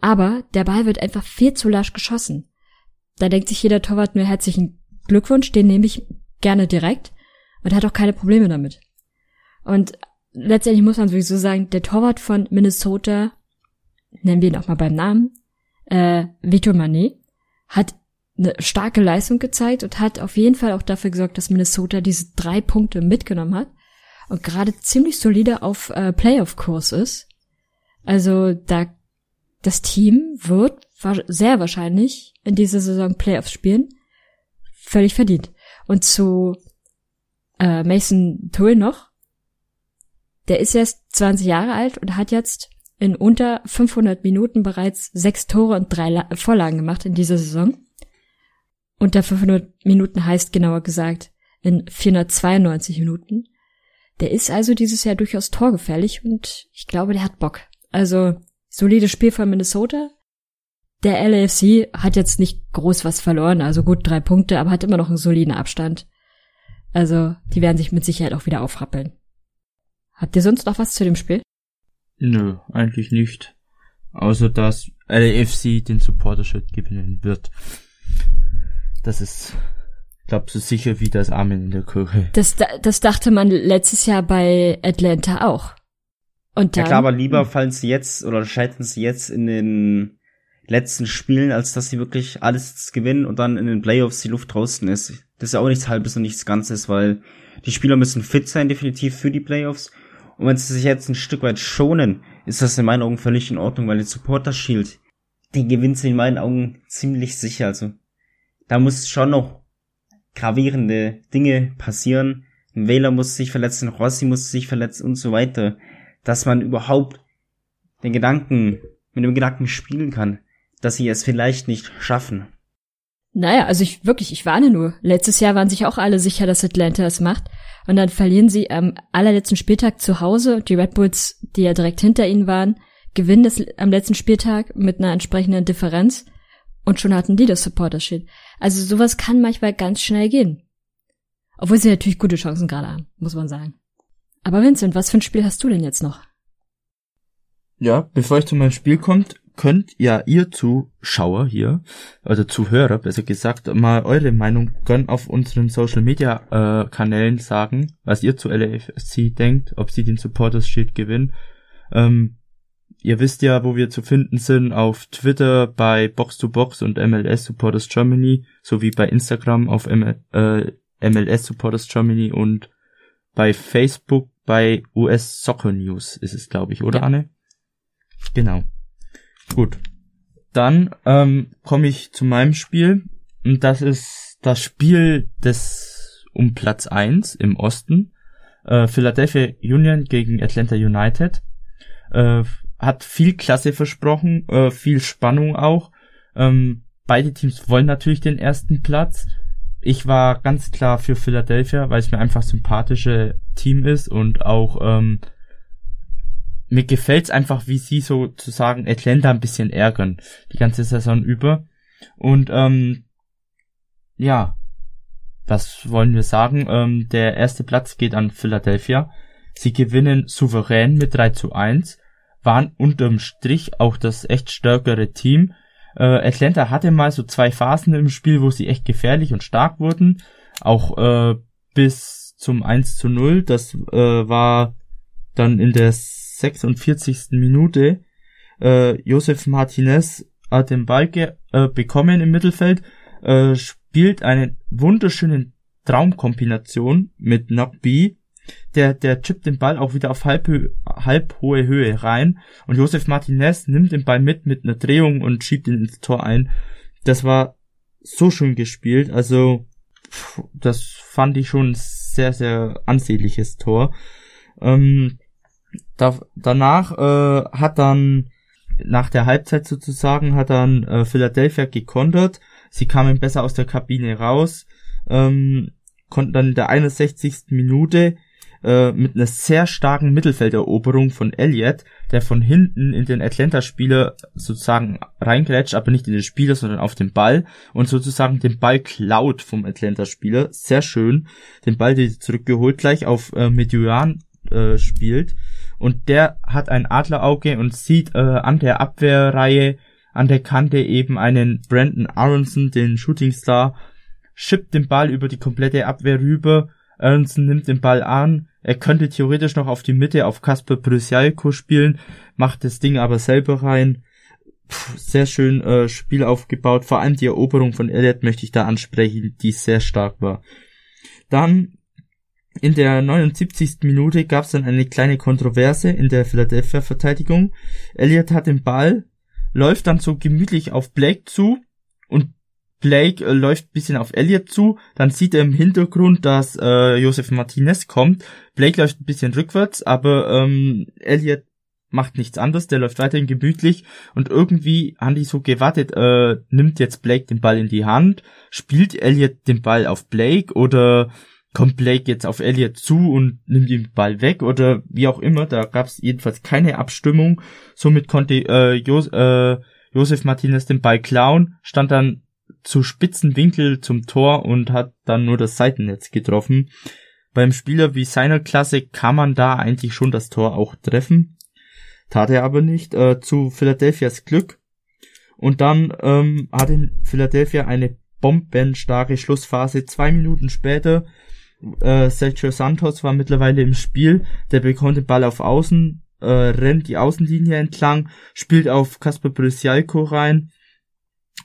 Aber der Ball wird einfach viel zu lasch geschossen. Da denkt sich jeder Torwart nur herzlichen Glückwunsch, den nehme ich gerne direkt und hat auch keine Probleme damit. Und letztendlich muss man sowieso sagen, der Torwart von Minnesota, nennen wir ihn auch mal beim Namen, äh, Victor Manet, hat eine starke Leistung gezeigt und hat auf jeden Fall auch dafür gesorgt, dass Minnesota diese drei Punkte mitgenommen hat und gerade ziemlich solide auf äh, Playoff-Kurs ist. Also da das Team wird sehr wahrscheinlich in dieser Saison Playoffs spielen. Völlig verdient. Und zu äh, Mason Tull noch. Der ist erst 20 Jahre alt und hat jetzt in unter 500 Minuten bereits sechs Tore und drei La Vorlagen gemacht in dieser Saison. Unter 500 Minuten heißt genauer gesagt in 492 Minuten. Der ist also dieses Jahr durchaus torgefährlich und ich glaube, der hat Bock. Also solides Spiel von Minnesota. Der LAFC hat jetzt nicht groß was verloren, also gut drei Punkte, aber hat immer noch einen soliden Abstand. Also, die werden sich mit Sicherheit auch wieder aufrappeln. Habt ihr sonst noch was zu dem Spiel? Nö, eigentlich nicht. Außer dass LAFC den Supporter-Shirt gewinnen wird. Das ist, glaub so sicher wie das Amen in der Kirche. Das, das dachte man letztes Jahr bei Atlanta auch. Und dann, ja klar, aber lieber fallen sie jetzt oder scheitern sie jetzt in den letzten Spielen, als dass sie wirklich alles gewinnen und dann in den Playoffs die Luft draußen ist. Das ist ja auch nichts Halbes und nichts Ganzes, weil die Spieler müssen fit sein, definitiv für die Playoffs. Und wenn sie sich jetzt ein Stück weit schonen, ist das in meinen Augen völlig in Ordnung, weil den Supporter Shield, den gewinnt sie in meinen Augen ziemlich sicher. Also da muss schon noch gravierende Dinge passieren. Ein Wähler muss sich verletzen, Rossi muss sich verletzen und so weiter dass man überhaupt den Gedanken, mit dem Gedanken spielen kann, dass sie es vielleicht nicht schaffen. Naja, also ich wirklich, ich warne nur. Letztes Jahr waren sich auch alle sicher, dass Atlanta es macht. Und dann verlieren sie am allerletzten Spieltag zu Hause die Red Bulls, die ja direkt hinter ihnen waren, gewinnen das am letzten Spieltag mit einer entsprechenden Differenz. Und schon hatten die das Supporter-Shield. Also sowas kann manchmal ganz schnell gehen. Obwohl sie natürlich gute Chancen gerade haben, muss man sagen. Aber Vincent, was für ein Spiel hast du denn jetzt noch? Ja, bevor ich zu meinem Spiel kommt, könnt ja ihr Zuschauer hier, also Zuhörer besser gesagt, mal eure Meinung gern auf unseren Social Media äh, Kanälen sagen, was ihr zu LAFC denkt, ob sie den Supporters Shield gewinnen. Ähm, ihr wisst ja, wo wir zu finden sind, auf Twitter bei Box 2 Box und MLS Supporters Germany, sowie bei Instagram auf ML, äh, MLS Supporters Germany und bei Facebook bei US Soccer News ist es, glaube ich, oder ja. Anne? Genau. Gut. Dann ähm, komme ich zu meinem Spiel. Und das ist das Spiel des um Platz eins im Osten. Äh, Philadelphia Union gegen Atlanta United. Äh, hat viel Klasse versprochen, äh, viel Spannung auch. Ähm, beide Teams wollen natürlich den ersten Platz. Ich war ganz klar für Philadelphia, weil es mir einfach sympathische Team ist und auch ähm, mir gefällt's einfach, wie sie sozusagen Atlanta ein bisschen ärgern, die ganze Saison über. Und ähm, ja, was wollen wir sagen? Ähm, der erste Platz geht an Philadelphia. Sie gewinnen souverän mit 3 zu 1, waren unterm Strich auch das echt stärkere Team. Äh, Atlanta hatte mal so zwei Phasen im Spiel, wo sie echt gefährlich und stark wurden. Auch äh, bis zum 1 zu 0. Das äh, war dann in der 46. Minute. Äh, Josef Martinez hat den Ball äh, bekommen im Mittelfeld, äh, spielt eine wunderschöne Traumkombination mit Knockby. Der, der chippt den Ball auch wieder auf halb, halb hohe Höhe rein und Josef Martinez nimmt den Ball mit mit einer Drehung und schiebt ihn ins Tor ein. Das war so schön gespielt, also das fand ich schon ein sehr, sehr ansehnliches Tor. Ähm, da, danach äh, hat dann nach der Halbzeit sozusagen hat dann äh, Philadelphia gekontert. Sie kamen besser aus der Kabine raus, ähm, konnten dann in der 61. Minute äh, mit einer sehr starken Mittelfelderoberung von Elliott, der von hinten in den Atlanta-Spieler sozusagen reingrätscht, aber nicht in den Spieler, sondern auf den Ball und sozusagen den Ball klaut vom Atlanta-Spieler. Sehr schön. Den Ball zurückgeholt gleich auf äh, Median äh, spielt und der hat ein Adlerauge und sieht äh, an der Abwehrreihe an der Kante eben einen Brandon Aronson, den Shooting Star, schippt den Ball über die komplette Abwehr rüber. Aronson nimmt den Ball an. Er könnte theoretisch noch auf die Mitte auf Kasper Prysialko spielen, macht das Ding aber selber rein. Puh, sehr schön äh, Spiel aufgebaut. Vor allem die Eroberung von Elliott möchte ich da ansprechen, die sehr stark war. Dann in der 79. Minute gab es dann eine kleine Kontroverse in der Philadelphia-Verteidigung. Elliott hat den Ball, läuft dann so gemütlich auf Blake zu Blake äh, läuft bisschen auf Elliott zu, dann sieht er im Hintergrund, dass äh, Josef Martinez kommt. Blake läuft ein bisschen rückwärts, aber ähm, Elliott macht nichts anderes, der läuft weiterhin gemütlich und irgendwie haben die so gewartet, äh, nimmt jetzt Blake den Ball in die Hand, spielt Elliott den Ball auf Blake oder kommt Blake jetzt auf Elliott zu und nimmt den Ball weg oder wie auch immer. Da gab es jedenfalls keine Abstimmung. Somit konnte äh, Jos äh, Josef Martinez den Ball klauen, stand dann zu spitzen Winkel zum Tor und hat dann nur das Seitennetz getroffen. Beim Spieler wie seiner Klasse kann man da eigentlich schon das Tor auch treffen. Tat er aber nicht. Äh, zu Philadelphias Glück. Und dann ähm, hat in Philadelphia eine bombenstarke Schlussphase. Zwei Minuten später äh, Sergio Santos war mittlerweile im Spiel. Der bekommt den Ball auf Außen, äh, rennt die Außenlinie entlang, spielt auf Kasper Brisialko rein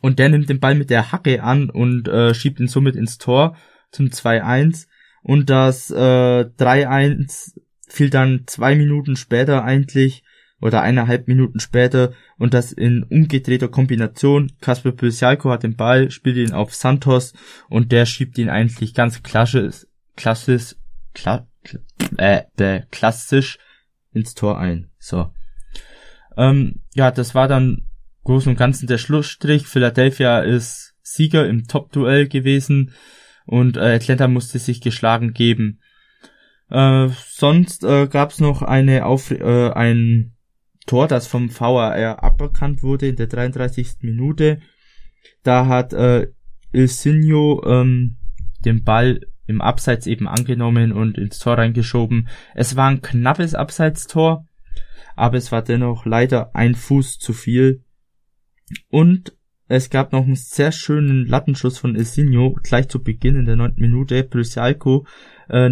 und der nimmt den Ball mit der Hacke an und äh, schiebt ihn somit ins Tor zum 2-1 und das äh, 3-1 fiel dann zwei Minuten später eigentlich oder eineinhalb Minuten später und das in umgedrehter Kombination. Kasper Pysialko hat den Ball, spielt ihn auf Santos und der schiebt ihn eigentlich ganz klassisch, klassisch, kla, äh, klassisch ins Tor ein. So. Ähm, ja, das war dann groß und ganzen der Schlussstrich. Philadelphia ist Sieger im Top-Duell gewesen und äh, Atlanta musste sich geschlagen geben. Äh, sonst äh, gab es noch eine Auf äh, ein Tor, das vom VAR aberkannt wurde in der 33. Minute. Da hat äh, Ilsinho ähm, den Ball im Abseits eben angenommen und ins Tor reingeschoben. Es war ein knappes Abseitstor, aber es war dennoch leider ein Fuß zu viel. Und es gab noch einen sehr schönen Lattenschuss von Ilsinho gleich zu Beginn in der neunten Minute. Prysialko äh,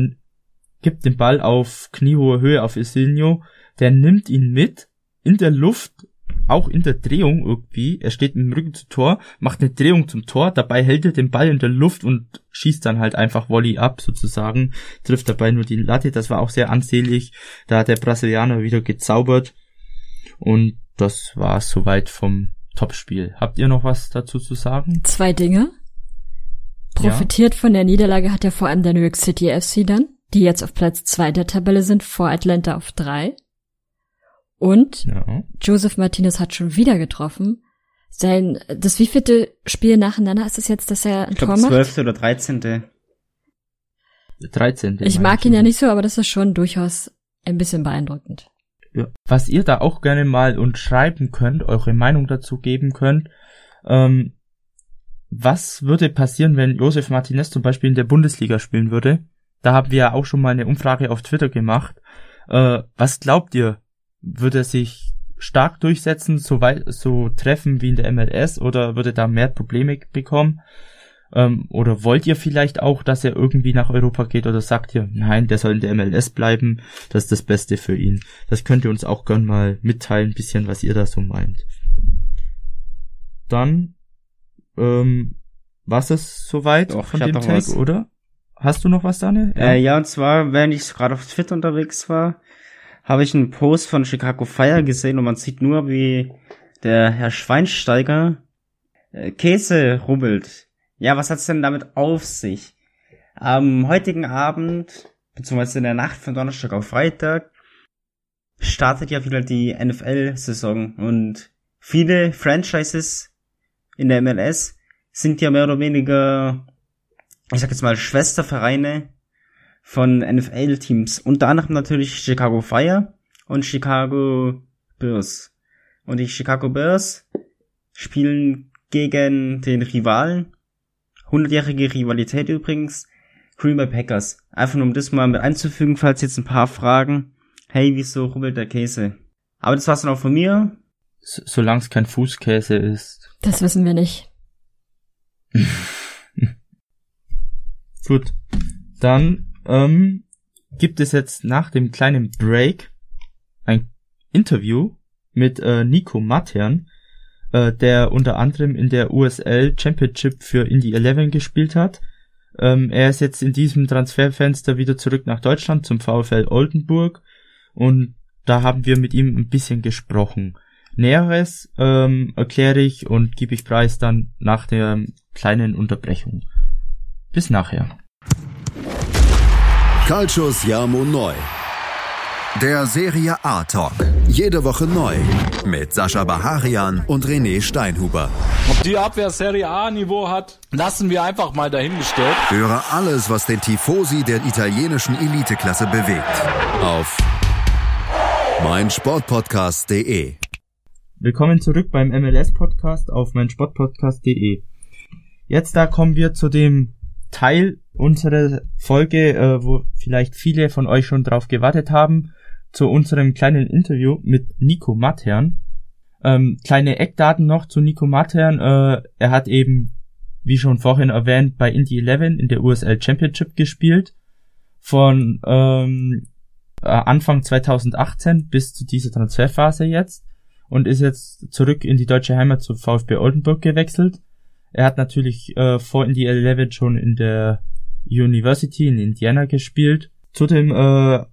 gibt den Ball auf kniehohe Höhe auf Ilsinho. Der nimmt ihn mit in der Luft auch in der Drehung irgendwie, er steht mit dem Rücken zum Tor, macht eine Drehung zum Tor, dabei hält er den Ball in der Luft und schießt dann halt einfach Volley ab sozusagen, trifft dabei nur die Latte, das war auch sehr ansehnlich, da hat der Brasilianer wieder gezaubert. Und das war soweit vom Topspiel. Habt ihr noch was dazu zu sagen? Zwei Dinge. Profitiert ja. von der Niederlage hat ja vor allem der New York City FC dann, die jetzt auf Platz zwei der Tabelle sind, vor Atlanta auf drei. Und Ja. Joseph Martinez hat schon wieder getroffen. Sein, das wievielte Spiel nacheinander ist es jetzt, dass er ein Ich Tor macht? 12. oder 13. 13. Ich mag ihn ja nicht so, aber das ist schon durchaus ein bisschen beeindruckend. Ja. Was ihr da auch gerne mal uns schreiben könnt, eure Meinung dazu geben könnt, ähm, was würde passieren, wenn Josef Martinez zum Beispiel in der Bundesliga spielen würde? Da haben wir ja auch schon mal eine Umfrage auf Twitter gemacht. Äh, was glaubt ihr? Würde er sich stark durchsetzen, so weit, so treffen wie in der MLS oder würde da mehr Probleme bekommen? Ähm, oder wollt ihr vielleicht auch, dass er irgendwie nach Europa geht oder sagt ihr, nein, der soll in der MLS bleiben, das ist das Beste für ihn? Das könnt ihr uns auch gern mal mitteilen, ein bisschen, was ihr da so meint. Dann, ähm, was ist soweit Doch, von ich hab dem noch Tag, was. oder? Hast du noch was, Daniel? Äh, ja, und zwar, während ich gerade auf Twitter unterwegs war, habe ich einen Post von Chicago Fire gesehen und man sieht nur, wie der Herr Schweinsteiger äh, Käse rubbelt. Ja, was hat's denn damit auf sich? Am heutigen Abend, beziehungsweise in der Nacht von Donnerstag auf Freitag, startet ja wieder die NFL-Saison und viele Franchises in der MLS sind ja mehr oder weniger, ich sag jetzt mal, Schwestervereine von NFL-Teams. Unter anderem natürlich Chicago Fire und Chicago Bears. Und die Chicago Bears spielen gegen den Rivalen. 100-jährige Rivalität übrigens. Green Bay Packers. Einfach nur um das mal mit einzufügen, falls jetzt ein paar fragen. Hey, wieso rubbelt der Käse? Aber das war's dann auch von mir. S solange es kein Fußkäse ist. Das wissen wir nicht. Gut. Dann ähm, gibt es jetzt nach dem kleinen Break ein Interview mit äh, Nico Matern, äh, der unter anderem in der USL Championship für Indy 11 gespielt hat. Ähm, er ist jetzt in diesem Transferfenster wieder zurück nach Deutschland zum VfL Oldenburg und da haben wir mit ihm ein bisschen gesprochen. Näheres ähm, erkläre ich und gebe ich preis dann nach der kleinen Unterbrechung. Bis nachher. Calcius Jamo Neu. Der Serie A Talk. Jede Woche neu. Mit Sascha Baharian und René Steinhuber. Ob die Abwehr Serie A-Niveau hat, lassen wir einfach mal dahingestellt. Höre alles, was den Tifosi der italienischen Eliteklasse bewegt. Auf meinsportpodcast.de. Willkommen zurück beim MLS-Podcast auf meinsportpodcast.de. Jetzt da kommen wir zu dem Teil unserer Folge, äh, wo vielleicht viele von euch schon drauf gewartet haben, zu unserem kleinen Interview mit Nico Matern. Ähm, kleine Eckdaten noch zu Nico Matern. Äh, er hat eben, wie schon vorhin erwähnt, bei Indy 11 in der USL Championship gespielt. Von ähm, äh, Anfang 2018 bis zu dieser Transferphase jetzt und ist jetzt zurück in die deutsche Heimat zu VfB Oldenburg gewechselt. Er hat natürlich äh, vor Indy 11 schon in der University in Indiana gespielt. Zudem äh,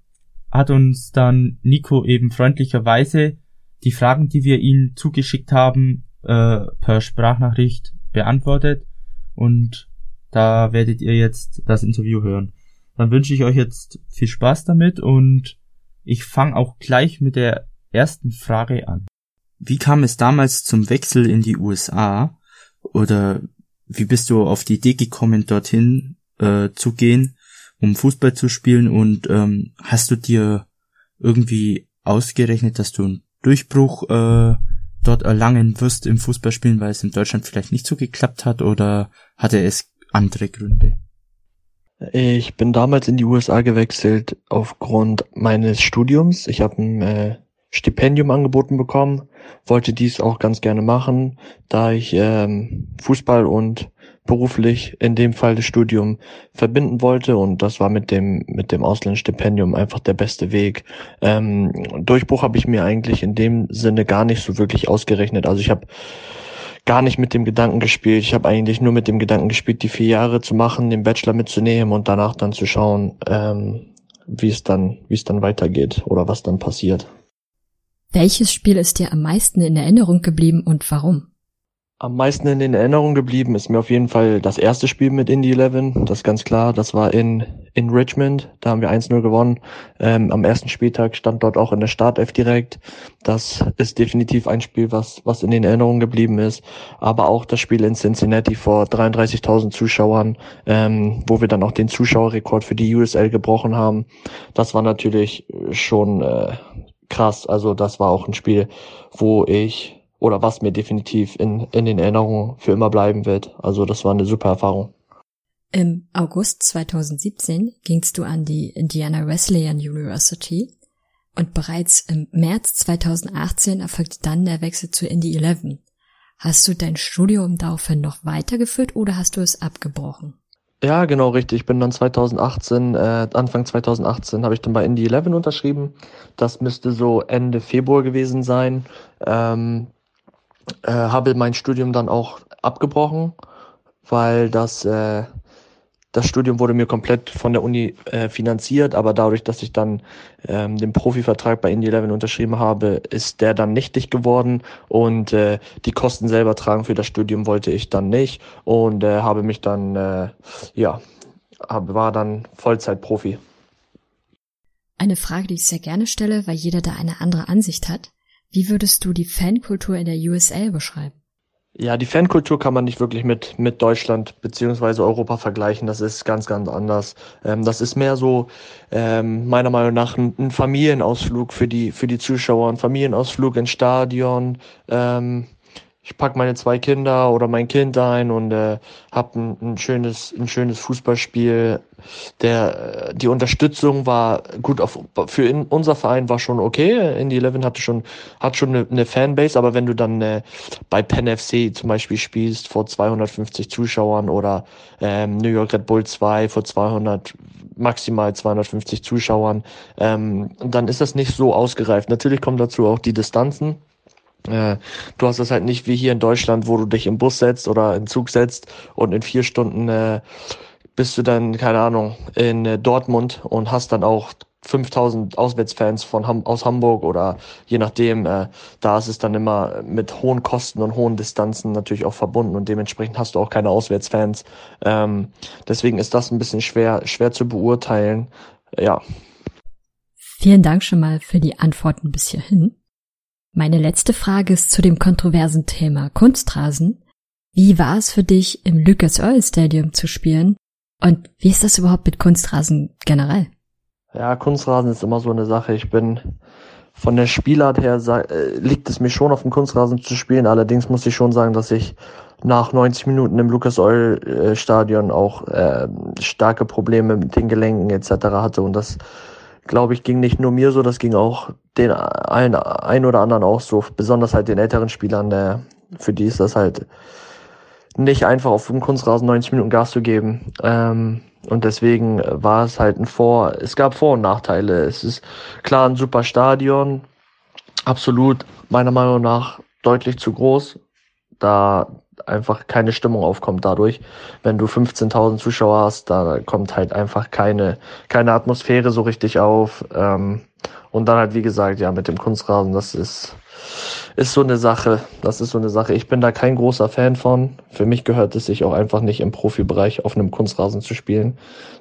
hat uns dann Nico eben freundlicherweise die Fragen, die wir ihm zugeschickt haben, äh, per Sprachnachricht beantwortet und da werdet ihr jetzt das Interview hören. Dann wünsche ich euch jetzt viel Spaß damit und ich fange auch gleich mit der ersten Frage an. Wie kam es damals zum Wechsel in die USA? Oder wie bist du auf die Idee gekommen, dorthin äh, zu gehen, um Fußball zu spielen? Und ähm, hast du dir irgendwie ausgerechnet, dass du einen Durchbruch äh, dort erlangen wirst im Fußballspielen, weil es in Deutschland vielleicht nicht so geklappt hat? Oder hatte es andere Gründe? Ich bin damals in die USA gewechselt aufgrund meines Studiums. Ich habe ein äh, Stipendium angeboten bekommen, wollte dies auch ganz gerne machen, da ich ähm, Fußball und beruflich in dem Fall das Studium verbinden wollte und das war mit dem mit dem Auslandsstipendium einfach der beste Weg. Ähm, Durchbruch habe ich mir eigentlich in dem Sinne gar nicht so wirklich ausgerechnet. Also ich habe gar nicht mit dem Gedanken gespielt. Ich habe eigentlich nur mit dem Gedanken gespielt, die vier Jahre zu machen, den Bachelor mitzunehmen und danach dann zu schauen, ähm, wie es dann, wie es dann weitergeht oder was dann passiert. Welches Spiel ist dir am meisten in Erinnerung geblieben und warum? Am meisten in den Erinnerungen geblieben ist mir auf jeden Fall das erste Spiel mit Indy 11. Das ist ganz klar. Das war in, in Richmond. Da haben wir 1-0 gewonnen. Ähm, am ersten Spieltag stand dort auch in der Startelf direkt. Das ist definitiv ein Spiel, was, was in den Erinnerungen geblieben ist. Aber auch das Spiel in Cincinnati vor 33.000 Zuschauern, ähm, wo wir dann auch den Zuschauerrekord für die USL gebrochen haben. Das war natürlich schon äh, krass. Also das war auch ein Spiel, wo ich oder was mir definitiv in, in den Erinnerungen für immer bleiben wird. Also das war eine super Erfahrung. Im August 2017 gingst du an die Indiana Wesleyan University und bereits im März 2018 erfolgte dann der Wechsel zu Indy 11. Hast du dein Studium daraufhin noch weitergeführt oder hast du es abgebrochen? Ja, genau richtig. Ich bin dann 2018, äh, Anfang 2018 habe ich dann bei Indy 11 unterschrieben. Das müsste so Ende Februar gewesen sein. Ähm, äh, habe mein Studium dann auch abgebrochen, weil das, äh, das Studium wurde mir komplett von der Uni äh, finanziert, aber dadurch, dass ich dann ähm, den Profivertrag bei Indie 11 unterschrieben habe, ist der dann nichtig geworden und äh, die Kosten selber tragen für das Studium wollte ich dann nicht und äh, habe mich dann, äh, ja, war dann Vollzeitprofi. Eine Frage, die ich sehr gerne stelle, weil jeder da eine andere Ansicht hat. Wie würdest du die Fankultur in der USL beschreiben? Ja, die Fankultur kann man nicht wirklich mit, mit Deutschland beziehungsweise Europa vergleichen. Das ist ganz, ganz anders. Ähm, das ist mehr so, ähm, meiner Meinung nach, ein, ein, Familienausflug für die, für die Zuschauer, ein Familienausflug ins Stadion. Ähm, ich pack meine zwei Kinder oder mein Kind ein und äh, habe ein, ein schönes ein schönes Fußballspiel. Der äh, die Unterstützung war gut auf für in, unser Verein war schon okay. Indy 11 hatte schon hat schon eine, eine Fanbase, aber wenn du dann äh, bei Penn FC zum Beispiel spielst vor 250 Zuschauern oder ähm, New York Red Bull 2 vor 200 maximal 250 Zuschauern, ähm, dann ist das nicht so ausgereift. Natürlich kommen dazu auch die Distanzen äh, du hast das halt nicht wie hier in Deutschland, wo du dich im Bus setzt oder im Zug setzt und in vier Stunden äh, bist du dann, keine Ahnung, in äh, Dortmund und hast dann auch 5000 Auswärtsfans von Ham aus Hamburg oder je nachdem, äh, da ist es dann immer mit hohen Kosten und hohen Distanzen natürlich auch verbunden und dementsprechend hast du auch keine Auswärtsfans. Ähm, deswegen ist das ein bisschen schwer, schwer zu beurteilen. Ja. Vielen Dank schon mal für die Antworten bis hierhin. Meine letzte Frage ist zu dem kontroversen Thema Kunstrasen. Wie war es für dich, im Lucas Oil Stadium zu spielen? Und wie ist das überhaupt mit Kunstrasen generell? Ja, Kunstrasen ist immer so eine Sache. Ich bin von der Spielart her äh, liegt es mir schon auf dem Kunstrasen zu spielen. Allerdings muss ich schon sagen, dass ich nach 90 Minuten im Lucas Oil äh, Stadion auch äh, starke Probleme mit den Gelenken etc. hatte und das glaube ich, ging nicht nur mir so, das ging auch den ein, ein oder anderen auch so, besonders halt den älteren Spielern, der, für die ist das halt nicht einfach auf dem Kunstrasen 90 Minuten Gas zu geben. Ähm, und deswegen war es halt ein Vor, es gab Vor- und Nachteile. Es ist klar ein super Stadion, absolut meiner Meinung nach deutlich zu groß. Da einfach keine Stimmung aufkommt dadurch. Wenn du 15.000 Zuschauer hast, da kommt halt einfach keine, keine Atmosphäre so richtig auf. Ähm, und dann halt, wie gesagt, ja, mit dem Kunstrasen, das ist, ist so eine Sache. Das ist so eine Sache. Ich bin da kein großer Fan von. Für mich gehört es sich auch einfach nicht im Profibereich auf einem Kunstrasen zu spielen.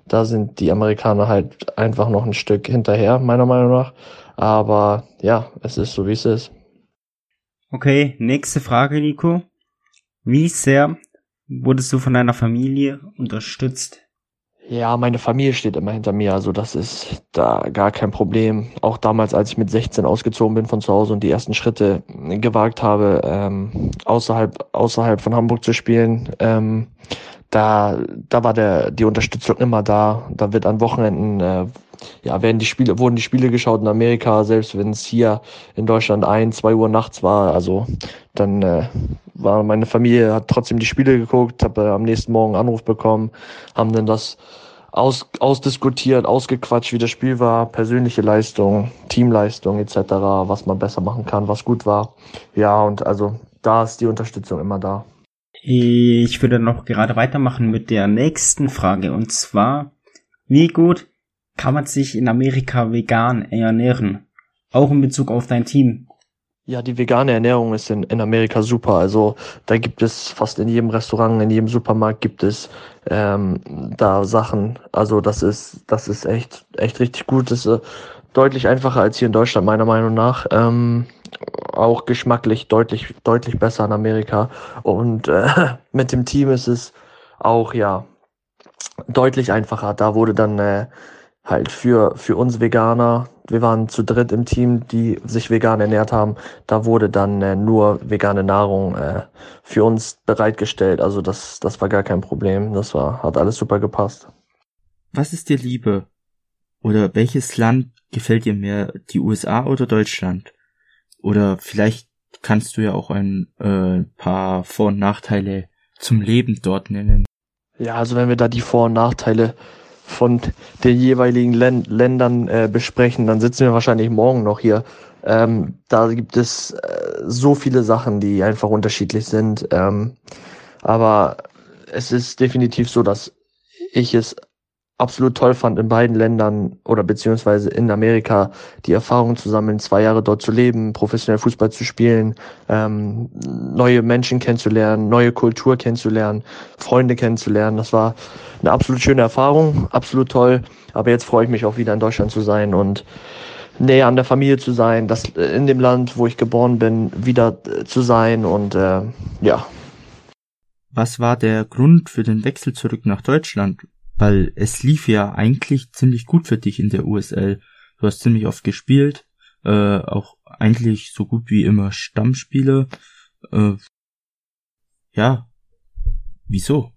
Da sind die Amerikaner halt einfach noch ein Stück hinterher, meiner Meinung nach. Aber ja, es ist so, wie es ist. Okay, nächste Frage, Nico. Wie sehr wurdest du von deiner Familie unterstützt? Ja, meine Familie steht immer hinter mir, also das ist da gar kein Problem. Auch damals, als ich mit 16 ausgezogen bin von zu Hause und die ersten Schritte gewagt habe, ähm, außerhalb, außerhalb von Hamburg zu spielen, ähm, da, da war der, die Unterstützung immer da. Da wird an Wochenenden, äh, ja, werden die Spiele, wurden die Spiele geschaut in Amerika, selbst wenn es hier in Deutschland ein, zwei Uhr nachts war. Also dann äh, war meine Familie, hat trotzdem die Spiele geguckt, habe am nächsten Morgen einen Anruf bekommen, haben dann das aus, ausdiskutiert, ausgequatscht, wie das Spiel war, persönliche Leistung, Teamleistung etc., was man besser machen kann, was gut war. Ja, und also da ist die Unterstützung immer da. Ich würde noch gerade weitermachen mit der nächsten Frage und zwar, wie gut kann man sich in Amerika vegan ernähren? Auch in Bezug auf dein Team. Ja, die vegane Ernährung ist in, in Amerika super. Also da gibt es fast in jedem Restaurant, in jedem Supermarkt gibt es ähm, da Sachen. Also das ist, das ist echt, echt richtig gut. Das ist äh, deutlich einfacher als hier in Deutschland, meiner Meinung nach. Ähm, auch geschmacklich deutlich, deutlich besser in Amerika. Und äh, mit dem Team ist es auch, ja, deutlich einfacher. Da wurde dann äh, halt für, für uns Veganer, wir waren zu dritt im Team, die sich vegan ernährt haben, da wurde dann äh, nur vegane Nahrung äh, für uns bereitgestellt. Also das, das war gar kein Problem. Das war, hat alles super gepasst. Was ist dir Liebe? Oder welches Land gefällt dir mehr, die USA oder Deutschland? Oder vielleicht kannst du ja auch ein äh, paar Vor- und Nachteile zum Leben dort nennen. Ja, also wenn wir da die Vor- und Nachteile von den jeweiligen Län Ländern äh, besprechen, dann sitzen wir wahrscheinlich morgen noch hier. Ähm, da gibt es äh, so viele Sachen, die einfach unterschiedlich sind. Ähm, aber es ist definitiv so, dass ich es absolut toll fand, in beiden Ländern oder beziehungsweise in Amerika die Erfahrung zu sammeln, zwei Jahre dort zu leben, professionell Fußball zu spielen, ähm, neue Menschen kennenzulernen, neue Kultur kennenzulernen, Freunde kennenzulernen. Das war eine absolut schöne Erfahrung, absolut toll. Aber jetzt freue ich mich auch wieder in Deutschland zu sein und näher an der Familie zu sein, das in dem Land, wo ich geboren bin, wieder äh, zu sein und äh, ja. Was war der Grund für den Wechsel zurück nach Deutschland? Weil es lief ja eigentlich ziemlich gut für dich in der USL. Du hast ziemlich oft gespielt, äh, auch eigentlich so gut wie immer Stammspieler. Äh, ja, wieso?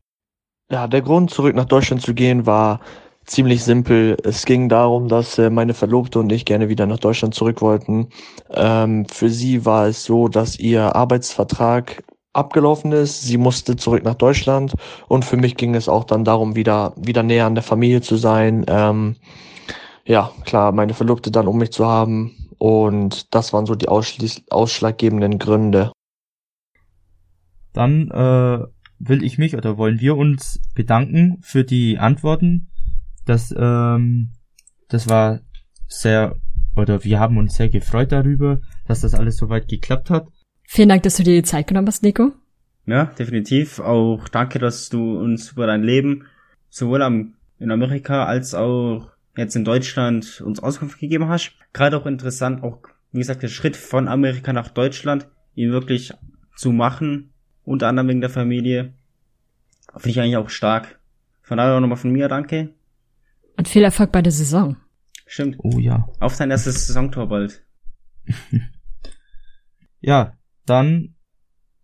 Ja, der Grund, zurück nach Deutschland zu gehen, war ziemlich simpel. Es ging darum, dass äh, meine Verlobte und ich gerne wieder nach Deutschland zurück wollten. Ähm, für sie war es so, dass ihr Arbeitsvertrag abgelaufen ist. Sie musste zurück nach Deutschland und für mich ging es auch dann darum, wieder wieder näher an der Familie zu sein. Ähm, ja, klar, meine Verlobte dann um mich zu haben und das waren so die ausschlaggebenden Gründe. Dann äh, will ich mich oder wollen wir uns bedanken für die Antworten. Das ähm, das war sehr oder wir haben uns sehr gefreut darüber, dass das alles soweit geklappt hat. Vielen Dank, dass du dir die Zeit genommen hast, Nico. Ja, definitiv. Auch danke, dass du uns über dein Leben sowohl am, in Amerika als auch jetzt in Deutschland uns Auskunft gegeben hast. Gerade auch interessant, auch wie gesagt, der Schritt von Amerika nach Deutschland, ihn wirklich zu machen, unter anderem wegen der Familie, finde ich eigentlich auch stark. Von daher auch nochmal von mir danke. Und viel Erfolg bei der Saison. Stimmt. Oh ja. Auf sein erstes Saisontor bald. ja, dann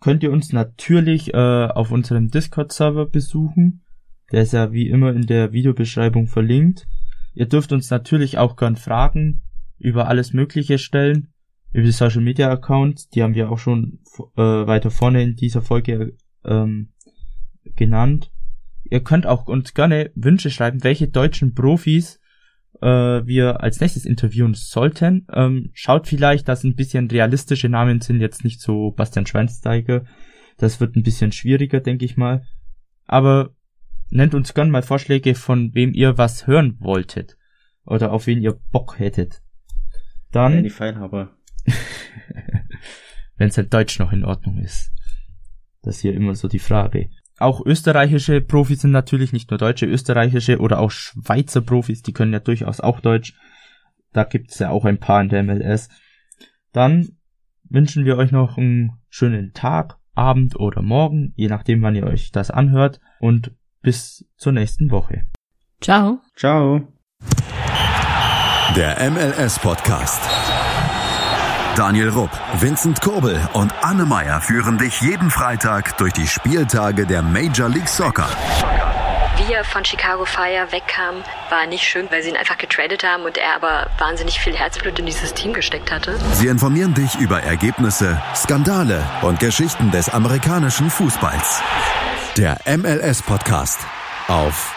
könnt ihr uns natürlich äh, auf unserem Discord-Server besuchen. Der ist ja wie immer in der Videobeschreibung verlinkt. Ihr dürft uns natürlich auch gern Fragen über alles Mögliche stellen, über die Social Media Accounts. Die haben wir auch schon äh, weiter vorne in dieser Folge ähm, genannt. Ihr könnt auch uns gerne Wünsche schreiben, welche deutschen Profis äh, wir als nächstes interviewen sollten. Ähm, schaut vielleicht, dass ein bisschen realistische Namen sind, jetzt nicht so Bastian Schweinsteiger. Das wird ein bisschen schwieriger, denke ich mal. Aber nennt uns gern mal Vorschläge, von wem ihr was hören wolltet. Oder auf wen ihr Bock hättet. Dann. Ja, die Feilhaber. Wenn es halt Deutsch noch in Ordnung ist. Das ist hier immer so die Frage auch österreichische Profis sind natürlich nicht nur deutsche, österreichische oder auch Schweizer Profis, die können ja durchaus auch Deutsch. Da gibt's ja auch ein paar in der MLS. Dann wünschen wir euch noch einen schönen Tag, Abend oder Morgen, je nachdem, wann ihr euch das anhört. Und bis zur nächsten Woche. Ciao. Ciao. Der MLS Podcast. Daniel Rupp, Vincent Kurbel und Anne Meyer führen dich jeden Freitag durch die Spieltage der Major League Soccer. Wie er von Chicago Fire wegkam, war nicht schön, weil sie ihn einfach getradet haben und er aber wahnsinnig viel Herzblut in dieses Team gesteckt hatte. Sie informieren dich über Ergebnisse, Skandale und Geschichten des amerikanischen Fußballs. Der MLS Podcast auf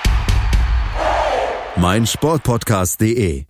meinsportpodcast.de